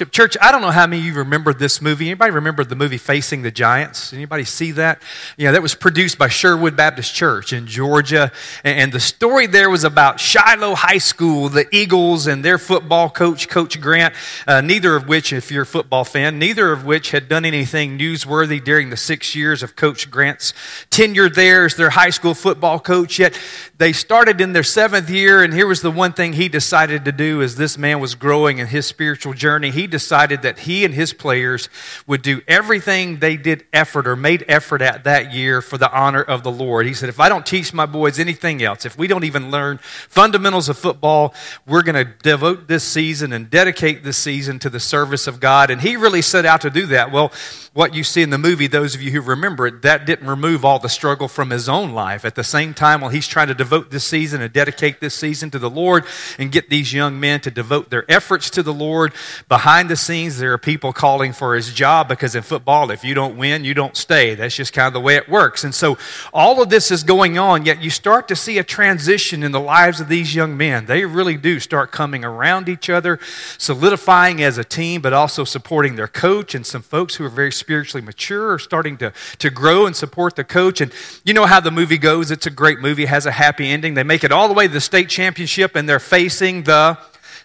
worship. Church, I don't know how many of you remember this movie. Anybody remember the movie Facing the Giants? Anybody see that? Yeah, that was produced by Sherwood Baptist Church in Georgia. And the story there was about Shiloh High School, the Eagles, and their football coach, Coach Grant, uh, neither of which, if you're a football fan, neither of which had done anything newsworthy during the six years of Coach Grant's tenure there as their high school football coach. Yet they started in their seventh year, and here was the one thing he decided to do as this man was growing in his spiritual journey, he decided that he and his players would do everything they did effort or made effort at that year for the honor of the Lord. He said, If I don't teach my boys anything else, if we don't even learn fundamentals of football, we're going to devote this season and dedicate this season to the service of God. And he really set out to do that. Well, what you see in the movie, those of you who remember it, that didn't remove all the struggle from his own life. At the same time, while he's trying to devote this season and dedicate this season to the Lord and get these young men to devote their efforts to the Lord, behind the scenes, there are people calling for his job because in football, if you don't win, you don't stay. That's just kind of the way it works. And so all of this is going on, yet you start to see a transition in the lives of these young men. They really do start coming around each other, solidifying as a team, but also supporting their coach and some folks who are very spiritually mature are starting to, to grow and support the coach. And you know how the movie goes. It's a great movie, has a happy ending. They make it all the way to the state championship, and they're facing the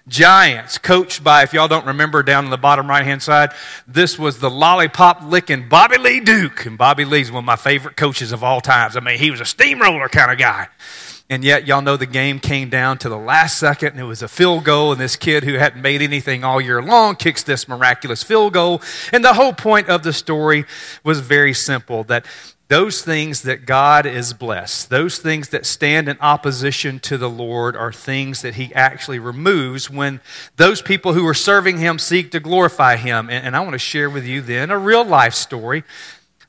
Giants, coached by, if y'all don't remember, down on the bottom right hand side, this was the lollipop licking Bobby Lee Duke. And Bobby Lee's one of my favorite coaches of all times. I mean, he was a steamroller kind of guy. And yet, y'all know the game came down to the last second, and it was a field goal. And this kid who hadn't made anything all year long kicks this miraculous field goal. And the whole point of the story was very simple that those things that God is blessed, those things that stand in opposition to the Lord, are things that He actually removes when those people who are serving Him seek to glorify Him. And, I want to share with you then a real life story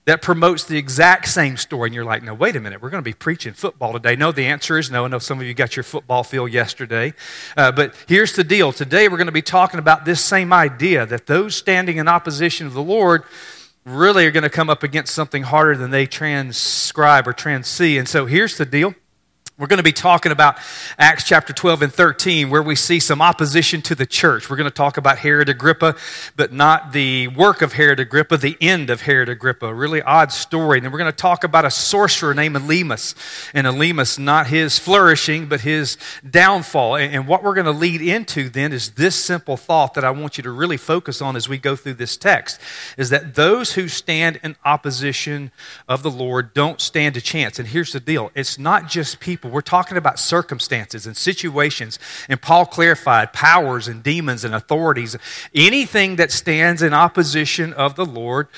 that promotes the exact same story. And you're like, no, wait a minute, we're going to be preaching football today. No, the answer is no. I know some of you got your football feel yesterday. Uh, but here's the deal today we're going to be talking about this same idea that those standing in opposition of the Lord really are going to come up against something harder than they transcribe or transee. And so here's the deal we're going to be talking about Acts chapter 12 and 13, where we see some opposition to the church. We're going to talk about Herod Agrippa, but not the work of Herod Agrippa, the end of Herod Agrippa. Really odd story. And then we're going to talk about a sorcerer named Elymas. And Elymas, not his flourishing, but his downfall. And what we're going to lead into then is this simple thought that I want you to really focus on as we go through this text is that those who stand in opposition of the Lord don't stand a chance. And here's the deal it's not just people people. We're talking about circumstances and situations. And Paul clarified powers and demons and authorities. Anything that stands in opposition of the Lord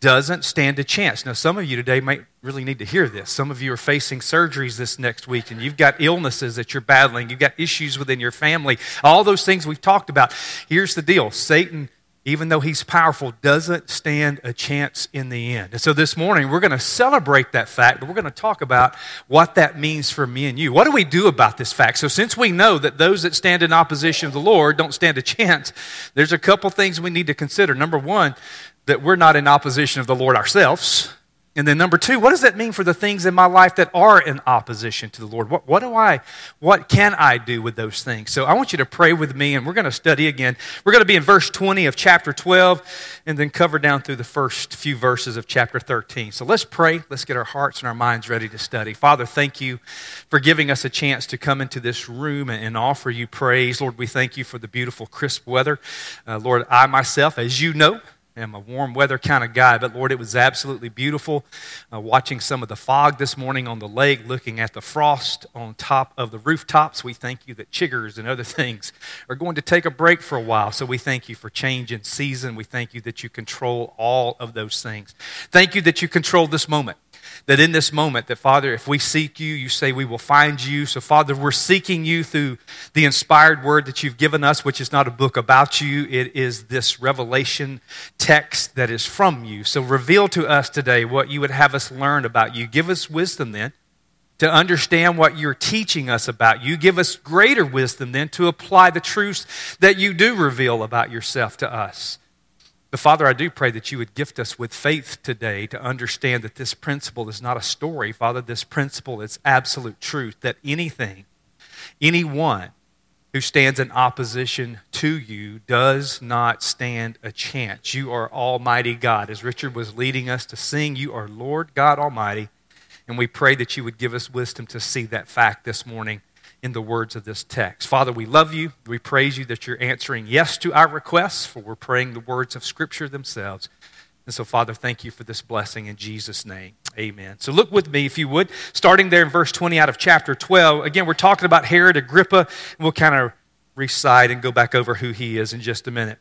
doesn't stand a chance. Now, some of you today might really need to hear this. Some of you are facing surgeries this next week, and you've got illnesses that you're battling. You've got issues within your family. All those things we've talked about. Here's the deal Satan even though he's powerful, doesn't stand a chance in the end. And so this morning, we're going to celebrate that fact, but we're going to talk about what that means for me and you. What do we do about this fact? So, since we know that those that stand in opposition of the Lord don't stand a chance, there's a couple things we need to consider. Number one, that we're not in opposition of the Lord ourselves. And then number two, what does that mean for the things in my life that are in opposition to the Lord? What, what do I, what can I do with those things? So I want you to pray with me and we're going to study again. We're going to be in verse 20 of chapter 12 and then cover down through the first few verses of chapter 13. So let's pray. Let's get our hearts and our minds ready to study. Father, thank you for giving us a chance to come into this room and offer you praise. Lord, we thank you for the beautiful crisp weather. Uh, Lord, I myself, as you know, am a warm weather kind of guy, but Lord, it was absolutely beautiful uh, watching some of the fog this morning on the lake, looking at the frost on top of the rooftops. We thank you that chiggers and other things are going to take a break for a while. So we thank you for change in season. We thank you that you control all of those things. Thank you that you control this moment that in this moment that father if we seek you you say we will find you. So father we're seeking you through the inspired word that you've given us which is not a book about you. It is this revelation text that is from you. So reveal to us today what you would have us learn about you. Give us wisdom then to understand what you're teaching us about you. Give us greater wisdom then to apply the truths that you do reveal about yourself to us but Father, I do pray that you would gift us with faith today to understand that this principle is not a story. Father, this principle is absolute truth that anything, anyone who stands in opposition to you does not stand a chance. You are Almighty God. As Richard was leading us to sing, you are Lord God Almighty. And we pray that you would give us wisdom to see that fact this morning in the words of this text. Father, we love you. We praise you that you're answering yes to our requests, for we're praying the words of Scripture themselves. And so, Father, thank you for this blessing in Jesus' name. Amen. So, look with me, if you would, starting there in verse 20 out of chapter 12. Again, we're talking about Herod Agrippa, and we'll kind of recite and go back over who he is in just a minute.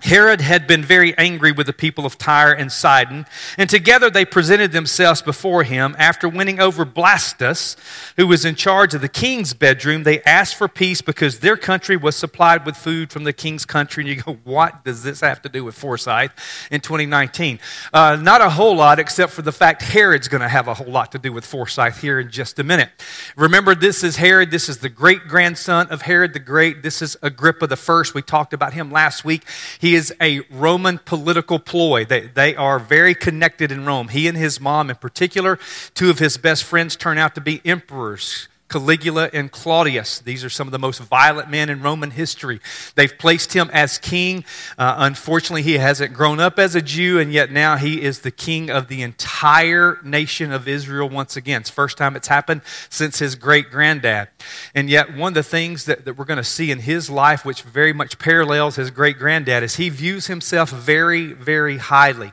Herod had been very angry with the people of Tyre and Sidon, and together they presented themselves before him. After winning over Blastus, who was in charge of the king's bedroom, they asked for peace because their country was supplied with food from the king's country. And you go, what does this have to do with Forsyth in 2019? Uh, not a whole lot, except for the fact Herod's going to have a whole lot to do with Forsyth here in just a minute. Remember, this is Herod. This is the great grandson of Herod the Great. This is Agrippa the First. We talked about him last week. He is a Roman political ploy. They, they are very connected in Rome. He and his mom, in particular, two of his best friends turn out to be emperors. Caligula and Claudius. These are some of the most violent men in Roman history. They've placed him as king. Uh, unfortunately, he hasn't grown up as a Jew, and yet now he is the king of the entire nation of Israel once again. It's first time it's happened since his great granddad. And yet, one of the things that, that we're going to see in his life, which very much parallels his great granddad, is he views himself very, very highly.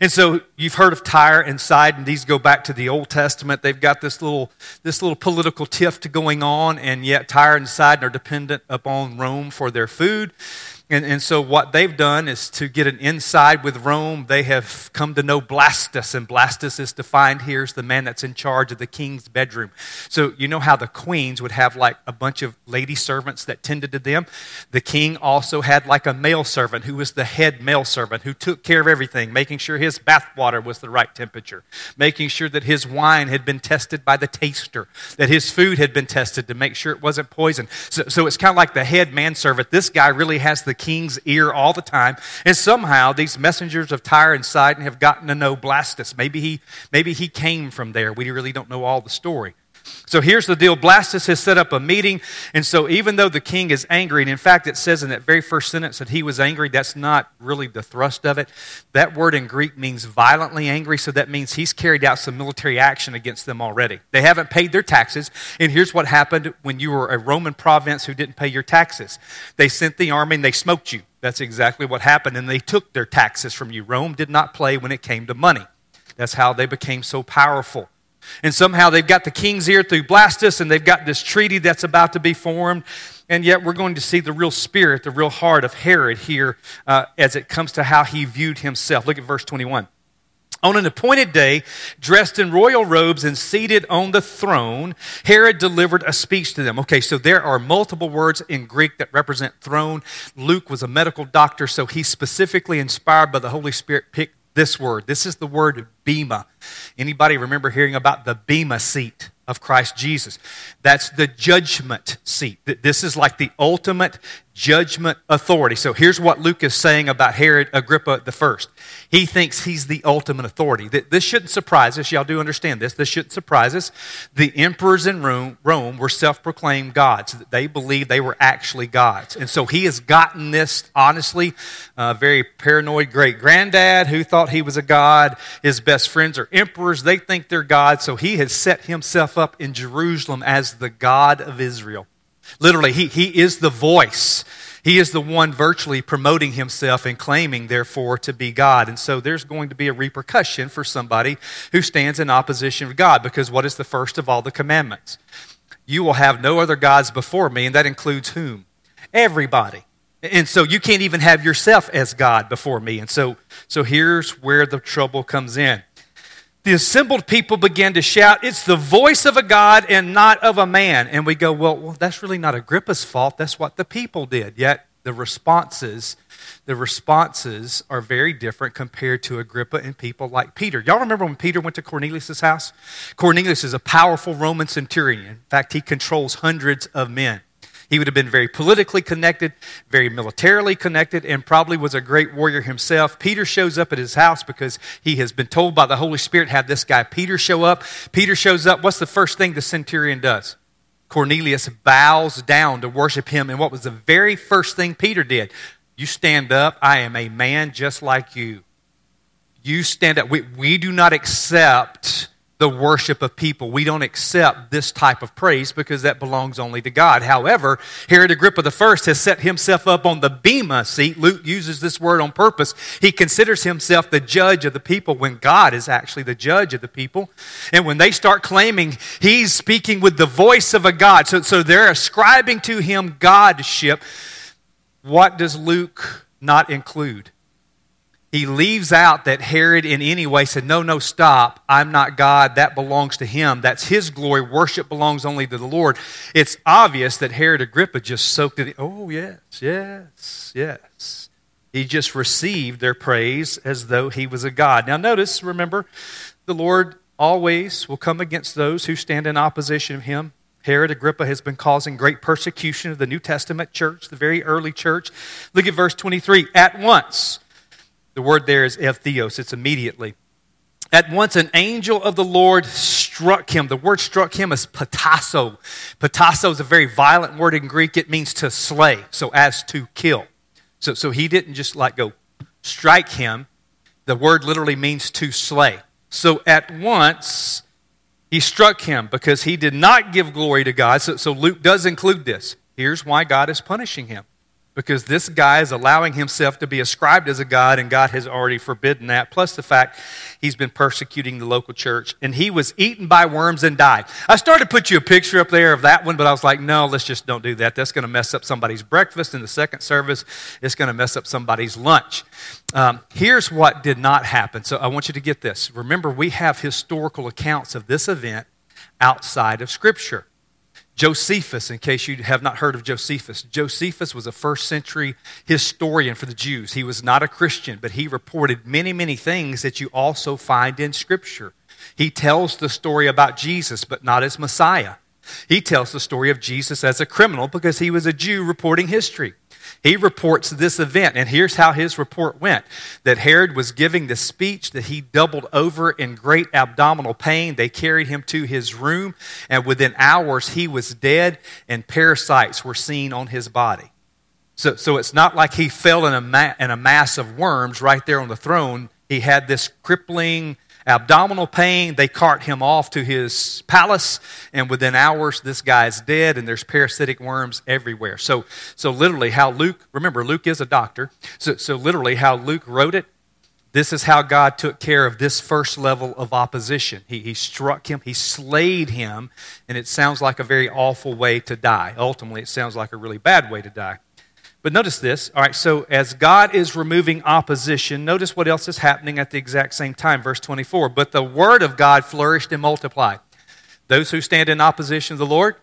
And so you've heard of Tyre and Sidon. These go back to the Old Testament. They've got this little, this little political tiff going on, and yet Tyre and Sidon are dependent upon Rome for their food. And, and so, what they've done is to get an inside with Rome, they have come to know Blastus. And Blastus is defined here as the man that's in charge of the king's bedroom. So, you know how the queens would have like a bunch of lady servants that tended to them? The king also had like a male servant who was the head male servant who took care of everything, making sure his bath water was the right temperature, making sure that his wine had been tested by the taster, that his food had been tested to make sure it wasn't poison. So, so it's kind of like the head manservant. This guy really has the king's ear all the time. And somehow these messengers of Tyre and Sidon have gotten to know Blastus. Maybe he, maybe he came from there. We really don't know all the story. So here's the deal Blastus has set up a meeting. And so, even though the king is angry, and in fact, it says in that very first sentence that he was angry, that's not really the thrust of it. That word in Greek means violently angry. So, that means he's carried out some military action against them already. They haven't paid their taxes. And here's what happened when you were a Roman province who didn't pay your taxes they sent the army and they smoked you. That's exactly what happened. And they took their taxes from you. Rome did not play when it came to money. That's how they became so powerful. And somehow they've got the king's ear through Blastus, and they've got this treaty that's about to be formed. And yet we're going to see the real spirit, the real heart of Herod here uh, as it comes to how he viewed himself. Look at verse 21. On an appointed day, dressed in royal robes and seated on the throne, Herod delivered a speech to them. Okay, so there are multiple words in Greek that represent throne. Luke was a medical doctor, so he specifically inspired by the Holy Spirit picked this word. This is the word bema. Anybody remember hearing about the bema seat of Christ Jesus? That's the judgment seat. This is like the ultimate judgment authority. So here's what Luke is saying about Herod Agrippa the first. He thinks he's the ultimate authority. This shouldn't surprise us. Y'all do understand this. This shouldn't surprise us. The emperors in Rome, were self-proclaimed gods. They believed they were actually gods. And so he has gotten this, honestly, uh, very paranoid great granddad who thought he was a god. His best friends are emperors. They think they're gods. So he has set himself up in Jerusalem as the God of Israel. Literally, he, he is the voice. He is the one virtually promoting himself and claiming, therefore, to be God. And so there's going to be a repercussion for somebody who stands in opposition to God because what is the first of all the commandments? You will have no other gods before me, and that includes whom? Everybody. And so you can't even have yourself as God before me. And so, so here's where the trouble comes in the assembled people began to shout, It's the voice of a God and not of a man. And we go, Well, well that's really not Agrippa's fault. That's what the people did. Yet the responses, the responses are very different compared to Agrippa and people like Peter. Y'all remember when Peter went to Cornelius' house? Cornelius is a powerful Roman centurion. In fact, he controls hundreds of men. He would have been very politically connected, very militarily connected, and probably was a great warrior himself. Peter shows up at his house because he has been told by the Holy Spirit, have this guy Peter show up. Peter shows up. What's the first thing the centurion does? Cornelius bows down to worship him. And what was the very first thing Peter did? You stand up. I am a man just like you. You stand up. We, we do not accept the worship of people. We don't accept this type of praise because that belongs only to God. However, Herod Agrippa I has set himself up on the bema seat. Luke uses this word on purpose. He considers himself the judge of the people when God is actually the judge of the people. And when they start claiming he's speaking with the voice of a God, so, so they're ascribing to him Godship, what does Luke not include? He leaves out that Herod in any way said, No, no, stop. I'm not God. That belongs to him. That's his glory. Worship belongs only to the Lord. It's obvious that Herod Agrippa just soaked it. in. Oh, yes, yes, yes. He just received their praise as though he was a God. Now, notice, remember, the Lord always will come against those who stand in opposition of him. Herod Agrippa has been causing great persecution of the New Testament church, the very early church. Look at verse 23. At once, the word there is evtheos, it's immediately. At once an angel of the Lord struck him. The word struck him is patasso. Patasso is a very violent word in Greek. It means to slay, so as to kill. So, so he didn't just like go strike him. The word literally means to slay. So at once he struck him because he did not give glory to God. So, so Luke does include this. Here's why God is punishing him because this guy is allowing himself to be ascribed as a God, and God has already forbidden that. Plus, the fact he's been persecuting the local church, and he was eaten by worms and died. I started to put you a picture up there of that one, but I was like, no, let's just don't do that. That's going to mess up somebody's breakfast in the second service, it's going to mess up somebody's lunch. Um, here's what did not happen. So I want you to get this. Remember, we have historical accounts of this event outside of Scripture. Josephus, in case you have not heard of Josephus, Josephus was a first century historian for the Jews. He was not a Christian, but he reported many, many things that you also find in Scripture. He tells the story about Jesus, but not as Messiah. He tells the story of Jesus as a criminal because he was a Jew reporting history. He reports this event, and here's how his report went that Herod was giving the speech, that he doubled over in great abdominal pain. They carried him to his room, and within hours he was dead, and parasites were seen on his body. So, so it's not like he fell in a, ma- in a mass of worms right there on the throne. He had this crippling abdominal pain. They cart him off to his palace, and within hours, this guy's dead, and there's parasitic worms everywhere. So, so literally, how Luke, remember, Luke is a doctor. So, so literally, how Luke wrote it, this is how God took care of this first level of opposition. He, he struck him, he slayed him, and it sounds like a very awful way to die. Ultimately, it sounds like a really bad way to die. But notice this. All right, so as God is removing opposition, notice what else is happening at the exact same time. Verse 24. But the word of God flourished and multiplied. Those who stand in opposition to the Lord,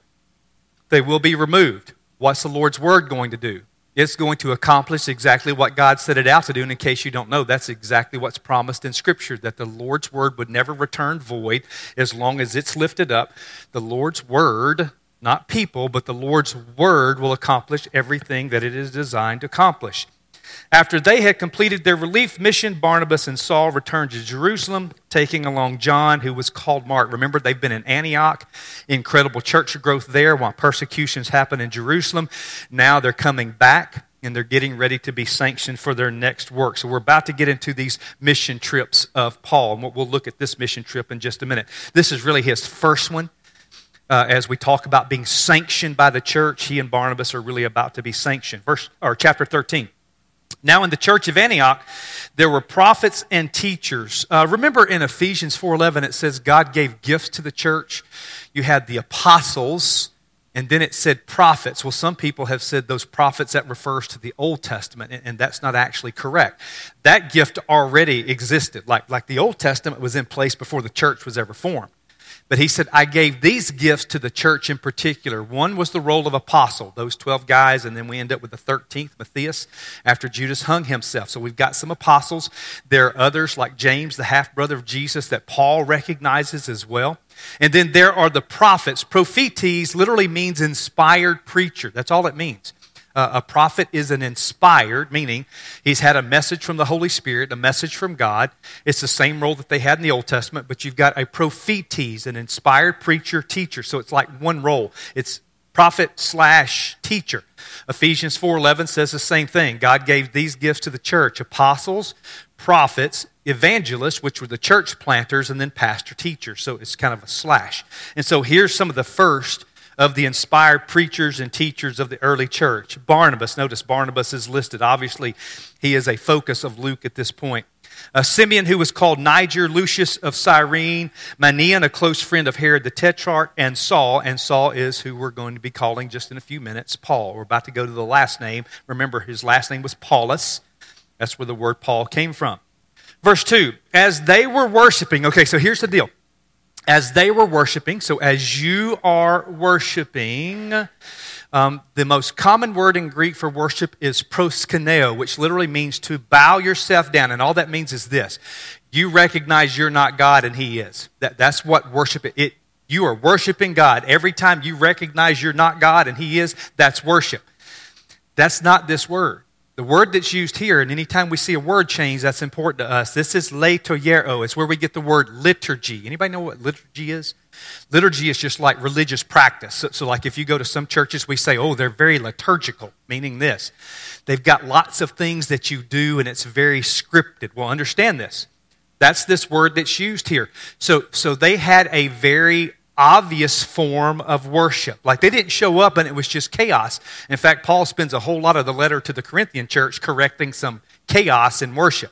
they will be removed. What's the Lord's word going to do? It's going to accomplish exactly what God set it out to do. And in case you don't know, that's exactly what's promised in Scripture that the Lord's word would never return void as long as it's lifted up. The Lord's word not people, but the Lord's word will accomplish everything that it is designed to accomplish. After they had completed their relief mission, Barnabas and Saul returned to Jerusalem, taking along John, who was called Mark. Remember, they've been in Antioch, incredible church growth there while persecutions happen in Jerusalem. Now they're coming back and they're getting ready to be sanctioned for their next work. So we're about to get into these mission trips of Paul, and we'll look at this mission trip in just a minute. This is really his first one uh, as we talk about being sanctioned by the church, he and Barnabas are really about to be sanctioned. Verse or chapter 13. Now in the church of Antioch, there were prophets and teachers. Uh, remember in Ephesians 4:11 it says God gave gifts to the church. You had the apostles, and then it said prophets. Well, some people have said those prophets that refers to the Old Testament, and, and that's not actually correct. That gift already existed. Like, like the Old Testament was in place before the church was ever formed. But he said, I gave these gifts to the church in particular. One was the role of apostle, those 12 guys, and then we end up with the 13th, Matthias, after Judas hung himself. So we've got some apostles. There are others like James, the half brother of Jesus, that Paul recognizes as well. And then there are the prophets. Prophetes literally means inspired preacher. That's all it means. Uh, a prophet is an inspired, meaning he's had a message from the Holy Spirit, a message from God. It's the same role that they had in the Old Testament, but you've got a prophetes, an inspired preacher, teacher. So it's like one role. It's prophet slash teacher. Ephesians 4:11 says the same thing. God gave these gifts to the church: apostles, prophets, evangelists, which were the church planters, and then pastor teachers. So it's kind of a slash. And so here's some of the first of the inspired preachers and teachers of the early church. Barnabas, notice Barnabas is listed. Obviously, he is a focus of Luke at this point. Uh, Simeon, who was called Niger, Lucius of Cyrene, Manaen, a close friend of Herod the Tetrarch, and Saul. And Saul is who we're going to be calling just in a few minutes Paul. We're about to go to the last name. Remember, his last name was Paulus. That's where the word Paul came from. Verse 2 As they were worshiping, okay, so here's the deal. As they were worshiping, so as you are worshiping, um, the most common word in Greek for worship is proskuneo, which literally means to bow yourself down. And all that means is this you recognize you're not God and He is. That, that's what worship. It, you are worshiping God. Every time you recognize you're not God and He is, that's worship. That's not this word. The word that's used here, and anytime we see a word change, that's important to us. This is leitourgeo. It's where we get the word liturgy. Anybody know what liturgy is? Liturgy is just like religious practice. So, so, like if you go to some churches, we say, oh, they're very liturgical, meaning this. They've got lots of things that you do, and it's very scripted. Well, understand this. That's this word that's used here. So, so they had a very obvious form of worship. Like they didn't show up and it was just chaos. In fact, Paul spends a whole lot of the letter to the Corinthian church correcting some chaos in worship.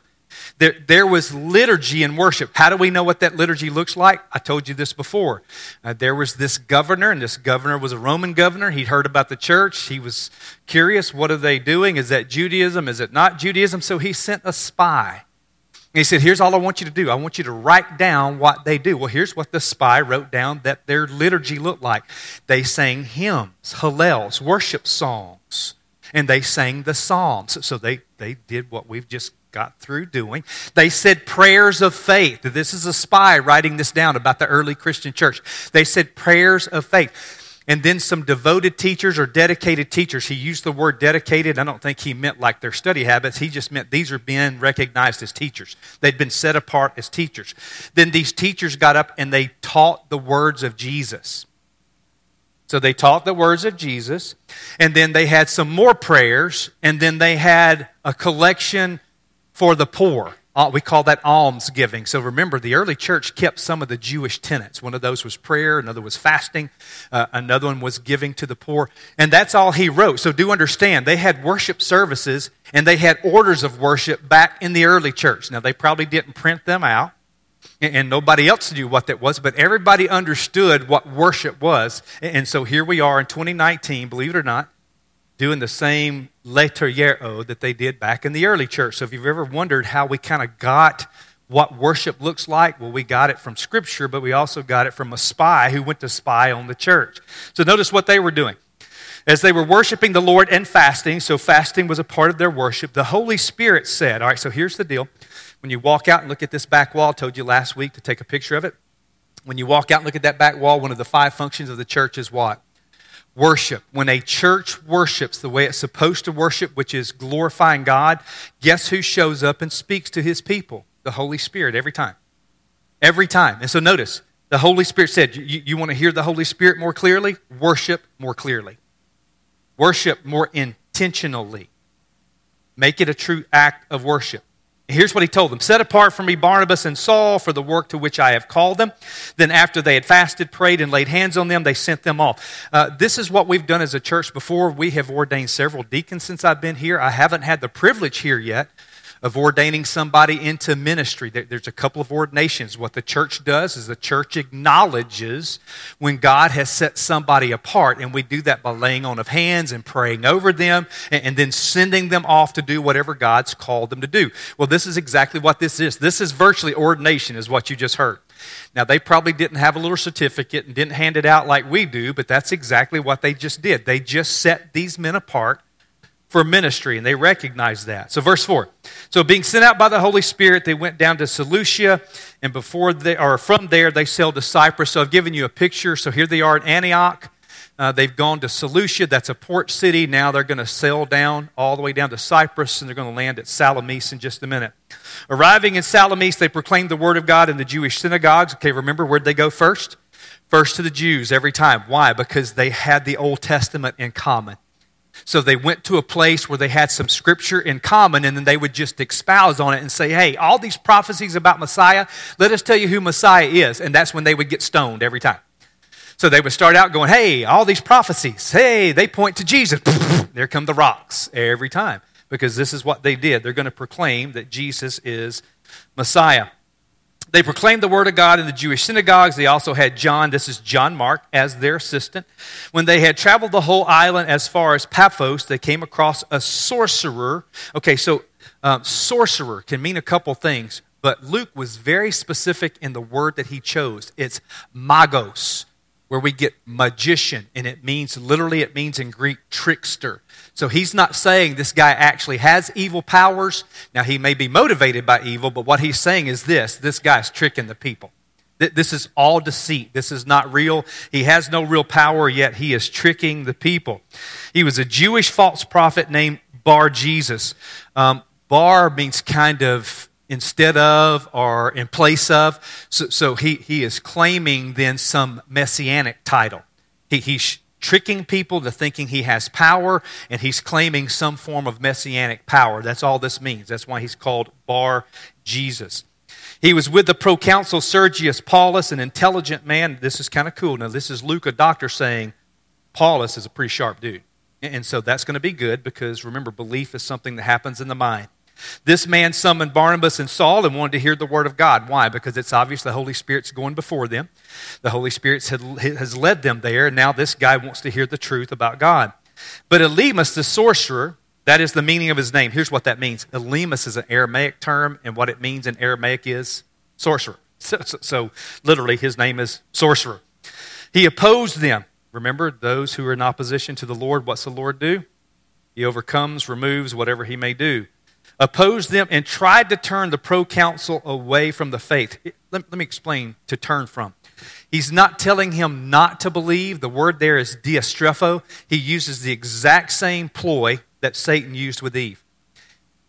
There, there was liturgy in worship. How do we know what that liturgy looks like? I told you this before. Uh, there was this governor, and this governor was a Roman governor. He'd heard about the church. He was curious what are they doing? Is that Judaism? Is it not Judaism? So he sent a spy he said, Here's all I want you to do. I want you to write down what they do. Well, here's what the spy wrote down that their liturgy looked like. They sang hymns, hallels, worship songs, and they sang the Psalms. So they, they did what we've just got through doing. They said prayers of faith. This is a spy writing this down about the early Christian church. They said prayers of faith and then some devoted teachers or dedicated teachers. He used the word dedicated. I don't think he meant like their study habits. He just meant these are being recognized as teachers. They'd been set apart as teachers. Then these teachers got up and they taught the words of Jesus. So they taught the words of Jesus, and then they had some more prayers, and then they had a collection for the poor. We call that alms giving. So remember, the early church kept some of the Jewish tenets. One of those was prayer, another was fasting, uh, another one was giving to the poor. And that's all he wrote. So do understand, they had worship services and they had orders of worship back in the early church. Now, they probably didn't print them out. And nobody else knew what that was, but everybody understood what worship was. And so here we are in 2019, believe it or not, doing the same leitourgeo that they did back in the early church. So if you've ever wondered how we kind of got what worship looks like, well, we got it from Scripture, but we also got it from a spy who went to spy on the church. So notice what they were doing. As they were worshiping the Lord and fasting, so fasting was a part of their worship, the Holy Spirit said, All right, so here's the deal. When you walk out and look at this back wall, I told you last week to take a picture of it. When you walk out and look at that back wall, one of the five functions of the church is what? Worship. When a church worships the way it's supposed to worship, which is glorifying God, guess who shows up and speaks to his people? The Holy Spirit every time. Every time. And so notice, the Holy Spirit said, You, you want to hear the Holy Spirit more clearly? Worship more clearly. Worship more intentionally. Make it a true act of worship. Here's what he told them Set apart for me Barnabas and Saul for the work to which I have called them. Then, after they had fasted, prayed, and laid hands on them, they sent them off. Uh, this is what we've done as a church before. We have ordained several deacons since I've been here. I haven't had the privilege here yet of ordaining somebody into ministry. There's a couple of ordinations. What the church does is the church acknowledges when God has set somebody apart, and we do that by laying on of hands and praying over them and then sending them off to do whatever God's called them to do. Well, this is exactly what this is. This is virtually ordination, is what you just heard. Now, they probably didn't have a little certificate and didn't hand it out like we do, but that's exactly what they just did. They just set these men apart for ministry, and they recognized that. So, verse 4. So, being sent out by the Holy Spirit, they went down to Seleucia, and before they, or from there, they sailed to Cyprus. So, I've given you a picture. So, here they are in Antioch. Uh, they've gone to Seleucia, that's a port city. Now they're going to sail down all the way down to Cyprus, and they're going to land at Salamis in just a minute. Arriving in Salamis, they proclaimed the word of God in the Jewish synagogues. Okay, remember where'd they go first? First to the Jews every time. Why? Because they had the Old Testament in common. So they went to a place where they had some scripture in common, and then they would just expound on it and say, Hey, all these prophecies about Messiah, let us tell you who Messiah is. And that's when they would get stoned every time. So they would start out going, Hey, all these prophecies, hey, they point to Jesus. there come the rocks every time because this is what they did. They're going to proclaim that Jesus is Messiah. They proclaimed the word of God in the Jewish synagogues. They also had John, this is John Mark, as their assistant. When they had traveled the whole island as far as Paphos, they came across a sorcerer. Okay, so um, sorcerer can mean a couple things, but Luke was very specific in the word that he chose. It's magos, where we get magician, and it means literally, it means in Greek trickster. So he's not saying this guy actually has evil powers. Now, he may be motivated by evil, but what he's saying is this this guy's tricking the people. This is all deceit. This is not real. He has no real power, yet he is tricking the people. He was a Jewish false prophet named Bar Jesus. Um, bar means kind of instead of or in place of. So, so he, he is claiming then some messianic title. He, he's tricking people to thinking he has power, and he's claiming some form of messianic power. That's all this means. That's why he's called Bar Jesus. He was with the proconsul Sergius Paulus, an intelligent man. This is kind of cool. Now, this is Luke, a doctor, saying Paulus is a pretty sharp dude. And so that's going to be good because remember, belief is something that happens in the mind. This man summoned Barnabas and Saul and wanted to hear the word of God. Why? Because it's obvious the Holy Spirit's going before them. The Holy Spirit has led them there, and now this guy wants to hear the truth about God. But Elymas, the sorcerer, that is the meaning of his name. Here's what that means Elymas is an Aramaic term, and what it means in Aramaic is sorcerer. So, so, so literally, his name is sorcerer. He opposed them. Remember, those who are in opposition to the Lord, what's the Lord do? He overcomes, removes whatever he may do opposed them, and tried to turn the proconsul away from the faith. Let, let, me explain to turn from. He's not telling him not to believe. The word there is diastrepho. He uses the exact same ploy that Satan used with Eve.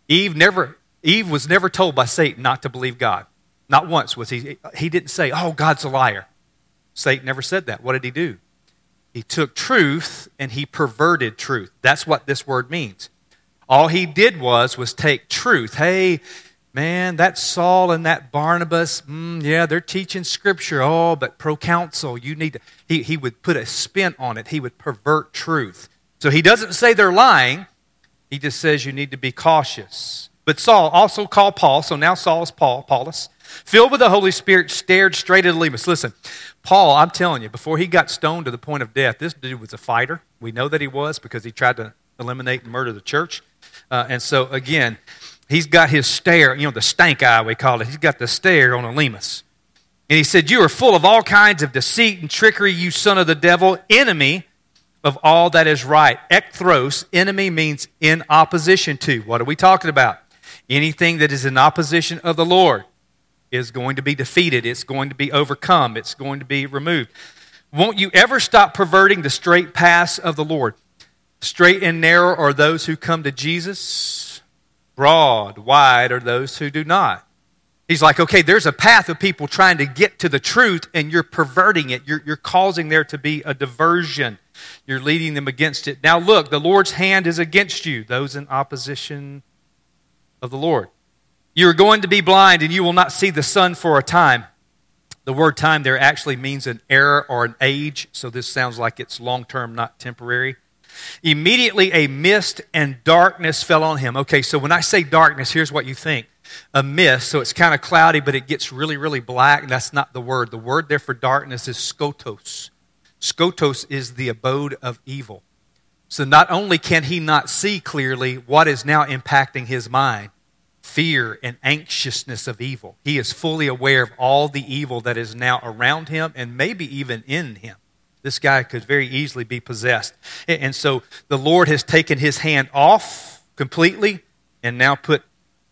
Eve never Eve was never told by Satan not to believe God. Not once was he he didn't say, "Oh, God's a liar." Satan never said that. What did he do? He took truth and he perverted truth. That's what this word means. All he did was was take truth. Hey, man, that Saul and that Barnabas, mm, yeah, they're teaching scripture. Oh, but proconsul, you need to. He, he would put a spin on it. He would pervert truth. So he doesn't say they're lying. He just says you need to be cautious. But Saul, also called Paul, so now Saul is Paul, Paulus, filled with the Holy Spirit, stared straight at Elymas. Listen, Paul, I'm telling you, before he got stoned to the point of death, this dude was a fighter. We know that he was because he tried to eliminate and murder the church. Uh, and so, again, he's got his stare, you know, the stank eye, we call it. He's got the stare on Elymas. And he said, You are full of all kinds of deceit and trickery, you son of the devil, enemy of all that is right. Ekthros, enemy means in opposition to. What are we talking about? Anything that is in opposition of the Lord is going to be defeated, it's going to be overcome, it's going to be removed. Won't you ever stop perverting the straight paths of the Lord? Straight and narrow are those who come to Jesus, broad, wide are those who do not. He's like, okay, there's a path of people trying to get to the truth, and you're perverting it. You're, you're causing there to be a diversion. You're leading them against it. Now, look, the Lord's hand is against you, those in opposition of the Lord. You're going to be blind, and you will not see the sun for a time. The word time there actually means an era or an age, so this sounds like it's long term, not temporary. Immediately a mist and darkness fell on him. Okay, so when I say darkness, here's what you think a mist, so it's kind of cloudy, but it gets really, really black. That's not the word. The word there for darkness is skotos. Skotos is the abode of evil. So not only can he not see clearly what is now impacting his mind, fear and anxiousness of evil. He is fully aware of all the evil that is now around him and maybe even in him. This guy could very easily be possessed. And so the Lord has taken his hand off completely and now put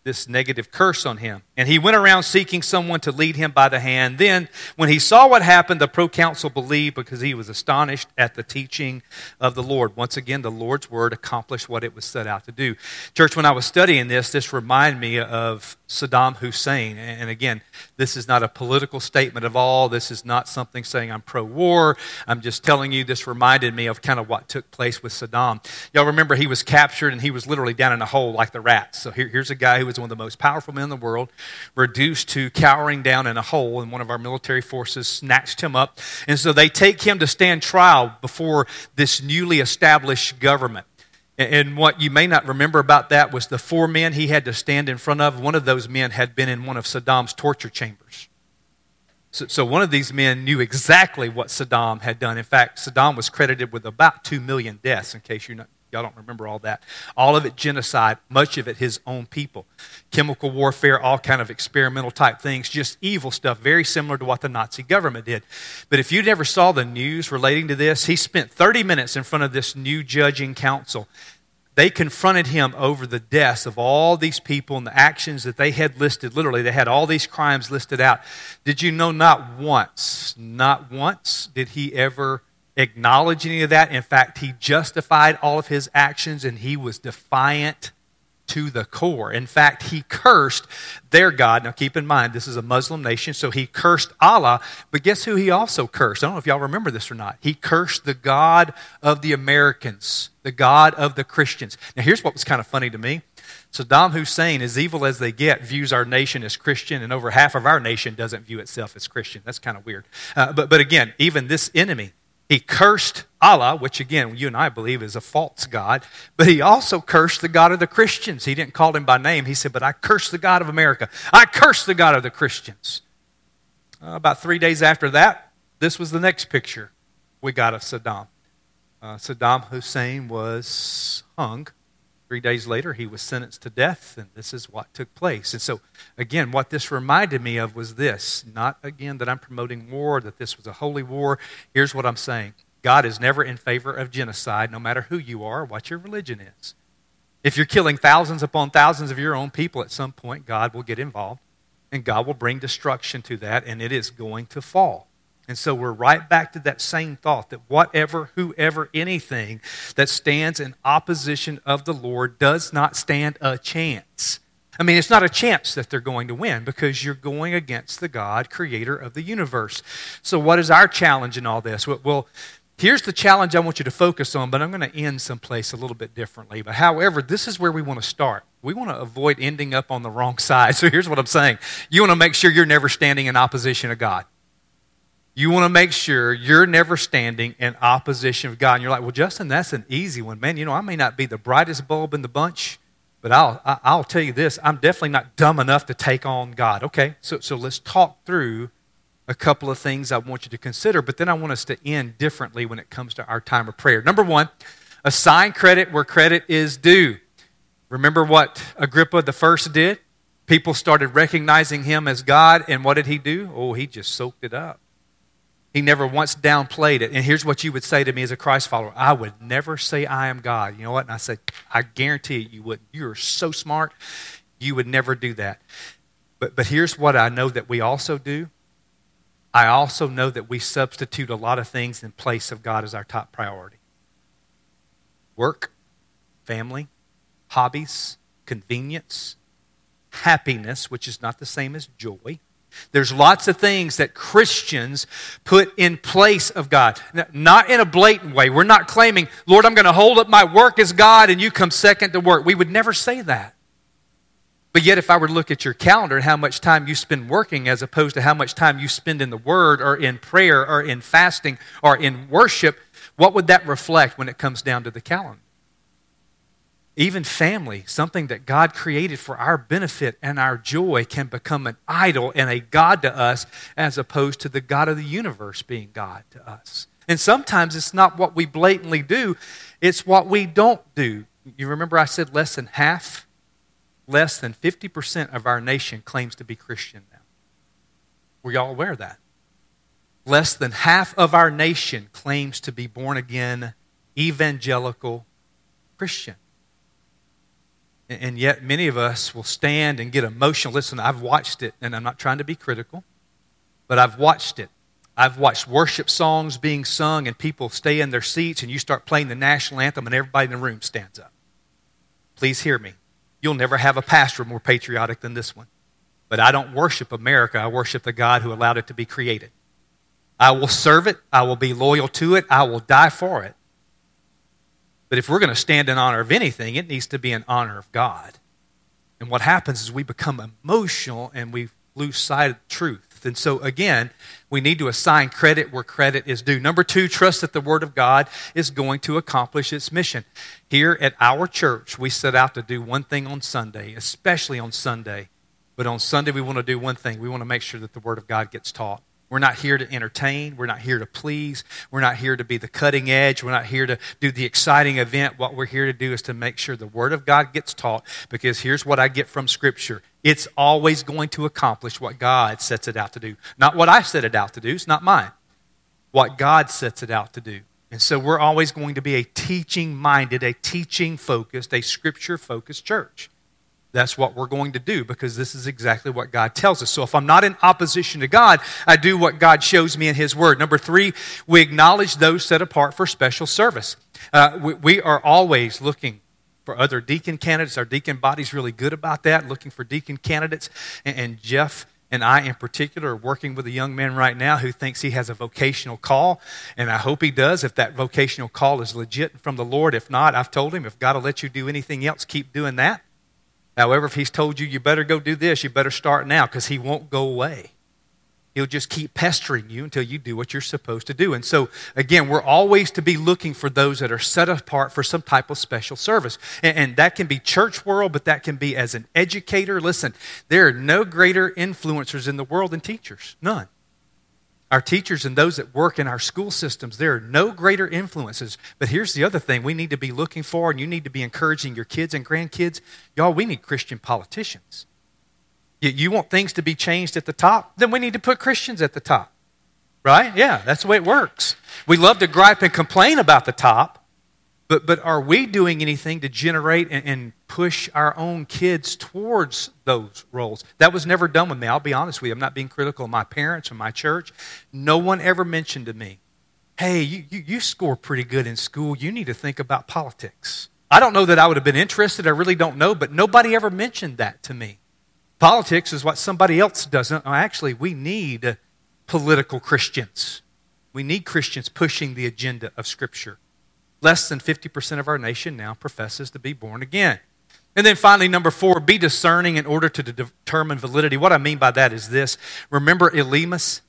this negative curse on him. And he went around seeking someone to lead him by the hand. Then, when he saw what happened, the proconsul believed because he was astonished at the teaching of the Lord. Once again, the Lord's word accomplished what it was set out to do. Church, when I was studying this, this reminded me of Saddam Hussein. And again, this is not a political statement of all. This is not something saying I'm pro war. I'm just telling you, this reminded me of kind of what took place with Saddam. Y'all remember he was captured and he was literally down in a hole like the rats. So here, here's a guy who was one of the most powerful men in the world, reduced to cowering down in a hole, and one of our military forces snatched him up. And so they take him to stand trial before this newly established government. And what you may not remember about that was the four men he had to stand in front of. One of those men had been in one of Saddam's torture chambers. So, so, one of these men knew exactly what Saddam had done. In fact, Saddam was credited with about 2 million deaths, in case you're not, Y'all don't remember all that. All of it genocide, much of it his own people. Chemical warfare, all kind of experimental type things, just evil stuff, very similar to what the Nazi government did. But if you never saw the news relating to this, he spent 30 minutes in front of this new judging council. They confronted him over the deaths of all these people and the actions that they had listed. Literally, they had all these crimes listed out. Did you know not once, not once did he ever acknowledge any of that. In fact, he justified all of his actions and he was defiant to the core. In fact, he cursed their God. Now, keep in mind, this is a Muslim nation, so he cursed Allah, but guess who he also cursed? I don't know if y'all remember this or not. He cursed the God of the Americans, the God of the Christians. Now, here's what was kind of funny to me. Saddam Hussein, as evil as they get, views our nation as Christian, and over half of our nation doesn't view itself as Christian. That's kind of weird. Uh, but, but again, even this enemy, he cursed Allah, which again, you and I believe is a false God, but he also cursed the God of the Christians. He didn't call him by name. He said, But I curse the God of America. I curse the God of the Christians. Uh, about three days after that, this was the next picture we got of Saddam. Uh, Saddam Hussein was hung Three days later, he was sentenced to death, and this is what took place. And so, again, what this reminded me of was this not again that I'm promoting war, that this was a holy war. Here's what I'm saying God is never in favor of genocide, no matter who you are, what your religion is. If you're killing thousands upon thousands of your own people, at some point, God will get involved, and God will bring destruction to that, and it is going to fall. And so we're right back to that same thought that whatever, whoever, anything that stands in opposition of the Lord does not stand a chance. I mean, it's not a chance that they're going to win because you're going against the God, creator of the universe. So, what is our challenge in all this? Well, here's the challenge I want you to focus on, but I'm going to end someplace a little bit differently. But, however, this is where we want to start. We want to avoid ending up on the wrong side. So, here's what I'm saying you want to make sure you're never standing in opposition of God you want to make sure you're never standing in opposition of God. And you're like, well, Justin, that's an easy one. Man, you know, I may not be the brightest bulb in the bunch, but I'll, I'll tell you this I'm definitely not dumb enough to take on God. Okay, so, so let's talk through a couple of things I want you to consider, but then I want us to end differently when it comes to our time of prayer. Number one, assign credit where credit is due. Remember what Agrippa the first did? People started recognizing him as God, and what did he do? Oh, he just soaked it up. He never once downplayed it. And here's what you would say to me as a Christ follower I would never say I am God. You know what? And I said, I guarantee you wouldn't. You're so smart, you would never do that. But, but here's what I know that we also do I also know that we substitute a lot of things in place of God as our top priority work, family, hobbies, convenience, happiness, which is not the same as joy there's lots of things that Christians put in place of God. Not in a blatant way. We're not claiming, Lord, I'm going to hold up my work as God and you come second to work. We would never say that. But yet, if I were to look at your calendar and how much time you spend working as opposed to how much time you spend in the Word or in prayer or in fasting or in worship, what would that reflect when it comes down to the calendar? Even family, something that God created for our benefit and our joy, can become an idol and a God to us as opposed to the God of the universe being God to us. And sometimes it's not what we blatantly do, it's what we don't do. You remember I said less than half, less than 50% of our nation claims to be Christian now. Were y'all aware of that? Less than half of our nation claims to be born again, evangelical Christian. And yet, many of us will stand and get emotional. Listen, I've watched it, and I'm not trying to be critical, but I've watched it. I've watched worship songs being sung, and people stay in their seats, and you start playing the national anthem, and everybody in the room stands up. Please hear me. You'll never have a pastor more patriotic than this one. But I don't worship America, I worship the God who allowed it to be created. I will serve it, I will be loyal to it, I will die for it. But if we're going to stand in honor of anything, it needs to be in honor of God. And what happens is we become emotional and we lose sight of the truth. And so, again, we need to assign credit where credit is due. Number two, trust that the Word of God is going to accomplish its mission. Here at our church, we set out to do one thing on Sunday, especially on Sunday. But on Sunday, we want to do one thing we want to make sure that the Word of God gets taught. We're not here to entertain. We're not here to please. We're not here to be the cutting edge. We're not here to do the exciting event. What we're here to do is to make sure the Word of God gets taught because here's what I get from Scripture it's always going to accomplish what God sets it out to do. Not what I set it out to do, it's not mine. What God sets it out to do. And so we're always going to be a teaching minded, a teaching focused, a scripture focused church that's what we're going to do because this is exactly what God tells us. So if I'm not in opposition to God, I do what God shows me in His Word. Number three, we acknowledge those set apart for special service. Uh, we, we, are always looking for other deacon candidates. Our deacon body's really good about that, looking for deacon candidates. And, and Jeff and I, in particular, are working with a young man right now who thinks he has a vocational call, and I hope he does if that vocational call is legit from the Lord. If not, I've told him if God will let you do anything else, keep doing that. However, if he's told you, you better go do this, you better start now because he won't go away. He'll just keep pestering you until you do what you're supposed to do. And so, again, we're always to be looking for those that are set apart for some type of special service. And, and, that can be church world, but that can be as an educator. Listen, there are no greater influencers in the world than teachers. None our teachers and those that work in our school systems, there are no greater influences. But here's the other thing we need to be looking for, and you need to be encouraging your kids and grandkids. Y'all, we need Christian politicians. You want things to be changed at the top? Then we need to put Christians at the top. Right? Yeah, that's the way it works. We love to gripe and complain about the top, but, but are we doing anything to generate and, and, push our own kids towards those roles? That was never done with me. I'll be honest with you. I'm not being critical of my parents or my church. No one ever mentioned to me, hey, you, you, you score pretty good in school. You need to think about politics. I don't know that I would have been interested. I really don't know, but nobody ever mentioned that to me. Politics is what somebody else does. No, actually, we need political Christians. We need Christians pushing the agenda of Scripture. Less than 50% of our nation now professes to be born again. And then finally, number four, be discerning in order to determine validity. What I mean by that is this remember Elymas,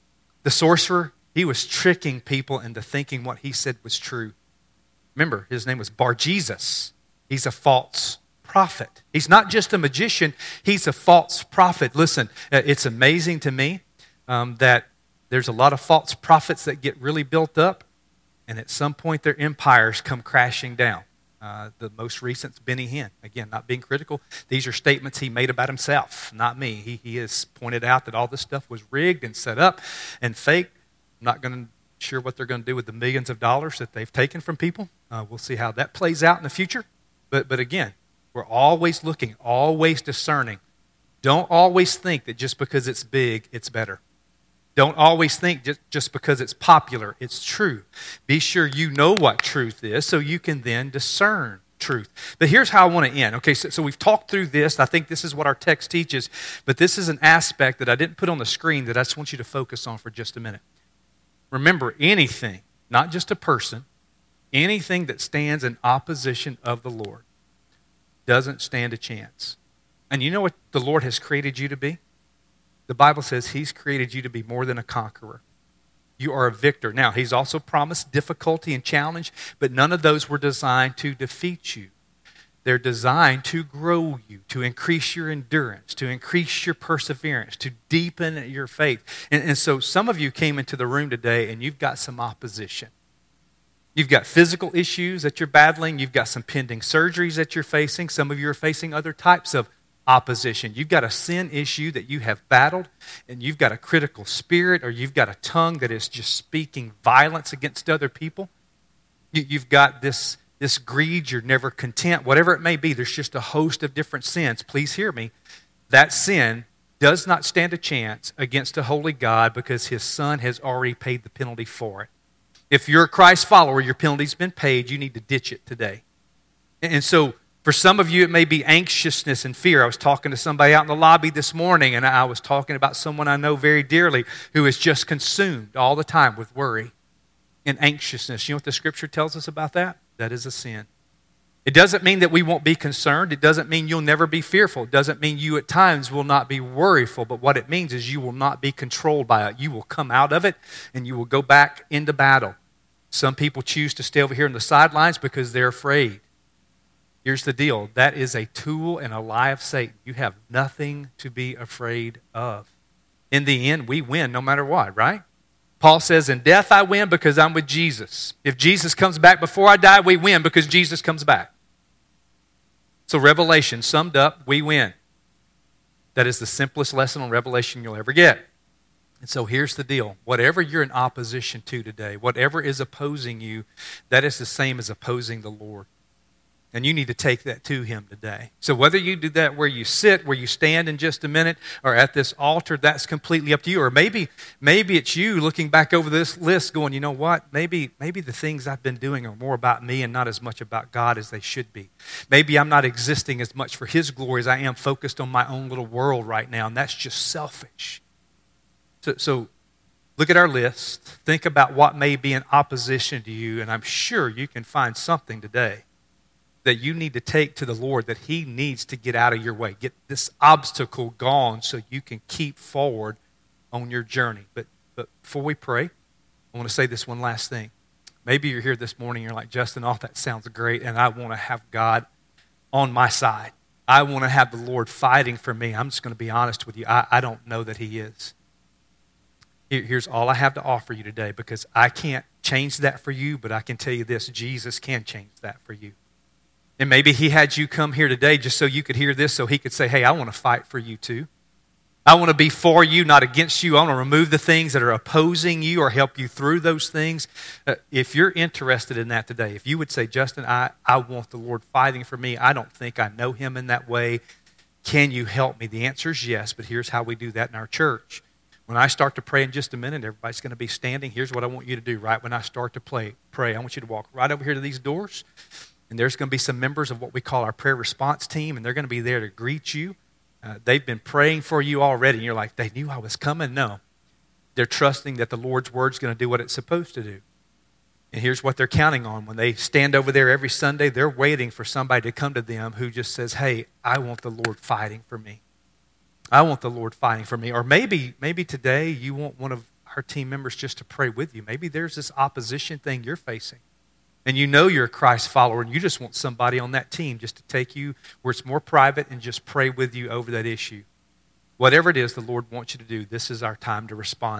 the sorcerer? He was tricking people into thinking what he said was true. Remember, his name was Bar Jesus. He's a false prophet. He's not just a magician, he's a false prophet. Listen, uh, it's amazing to me um, that there's a lot of false prophets that get really built up and at some point their empires come crashing down. Uh, the most recent Benny Hinn. Again, not being critical. These are statements he made about himself, not me. He, he has pointed out that all this stuff was rigged and set up and fake. I'm not going to sure what they're going to do with the millions of dollars that they've taken from people. Uh, we'll see how that plays out in the future. But, but again, we're always looking, always discerning. Don't always think that just because it's big, it's better. Don't always think just, just because it's popular, it's true. Be sure you know what truth is so you can then discern truth. But here's how I want to end. Okay, so, so, we've talked through this. I think this is what our text teaches, but this is an aspect that I didn't put on the screen that I just want you to focus on for just a minute. Remember, anything, not just a person, anything that stands in opposition of the Lord doesn't stand a chance. And you know what the Lord has created you to be? The Bible says He's created you to be more than a conqueror. You are a victor. Now, He's also promised difficulty and challenge, but none of those were designed to defeat you. They're designed to grow you, to increase your endurance, to increase your perseverance, to deepen your faith. And, and so, some of you came into the room today and you've got some opposition. You've got physical issues that you're battling. You've got some pending surgeries that you're facing. Some of you are facing other types of opposition. You've got a sin issue that you have battled, and you've got a critical spirit, or you've got a tongue that is just speaking violence against other people. You've got this this greed, you're never content, whatever it may be, there's just a host of different sins. Please hear me. That sin does not stand a chance against a holy God because his son has already paid the penalty for it. If you're a Christ follower, your penalty's been paid. You need to ditch it today. And so, for some of you, it may be anxiousness and fear. I was talking to somebody out in the lobby this morning, and I was talking about someone I know very dearly who is just consumed all the time with worry and anxiousness. You know what the scripture tells us about that? That is a sin. It doesn't mean that we won't be concerned. It doesn't mean you'll never be fearful. It doesn't mean you at times will not be worryful. But what it means is you will not be controlled by it. You will come out of it and you will go back into battle. Some people choose to stay over here on the sidelines because they're afraid. Here's the deal that is a tool and a lie of Satan. You have nothing to be afraid of. In the end, we win no matter what, right? Paul says, In death I win because I'm with Jesus. If Jesus comes back before I die, we win because Jesus comes back. So, Revelation summed up, we win. That is the simplest lesson on Revelation you'll ever get. And so here's the deal whatever you're in opposition to today, whatever is opposing you, that is the same as opposing the Lord. And you need to take that to Him today. So, whether you do that where you sit, where you stand in just a minute, or at this altar, that's completely up to you. Or maybe, maybe it's you looking back over this list going, you know what? Maybe, maybe the things I've been doing are more about me and not as much about God as they should be. Maybe I'm not existing as much for His glory as I am focused on my own little world right now, and that's just selfish. So, so look at our list. Think about what may be in opposition to you, and I'm sure you can find something today that you need to take to the Lord that He needs to get out of your way. Get this obstacle gone so you can keep forward on your journey. But, but before we pray, I want to say this one last thing. Maybe you're here this morning, you're like, Justin, all that sounds great, and I want to have God on my side. I want to have the Lord fighting for me. I'm just going to be honest with you. I, I don't know that He is. Here's all I have to offer you today because I can't change that for you, but I can tell you this Jesus can change that for you. And maybe he had you come here today just so you could hear this, so he could say, Hey, I want to fight for you too. I want to be for you, not against you. I want to remove the things that are opposing you or help you through those things. Uh, if you're interested in that today, if you would say, Justin, I, I want the Lord fighting for me, I don't think I know him in that way. Can you help me? The answer is yes, but here's how we do that in our church. When I start to pray in just a minute, everybody's going to be standing. Here's what I want you to do right when I start to play, pray. I want you to walk right over here to these doors. And there's going to be some members of what we call our prayer response team, and they're going to be there to greet you. Uh, they've been praying for you already, and you're like, they knew I was coming? No. They're trusting that the Lord's word's going to do what it's supposed to do. And here's what they're counting on. When they stand over there every Sunday, they're waiting for somebody to come to them who just says, Hey, I want the Lord fighting for me. I want the Lord fighting for me. Or maybe, maybe today you want one of our team members just to pray with you. Maybe there's this opposition thing you're facing and you know you're a Christ follower and you just want somebody on that team just to take you where it's more private and just pray with you over that issue. Whatever it is the Lord wants you to do, this is our time to respond.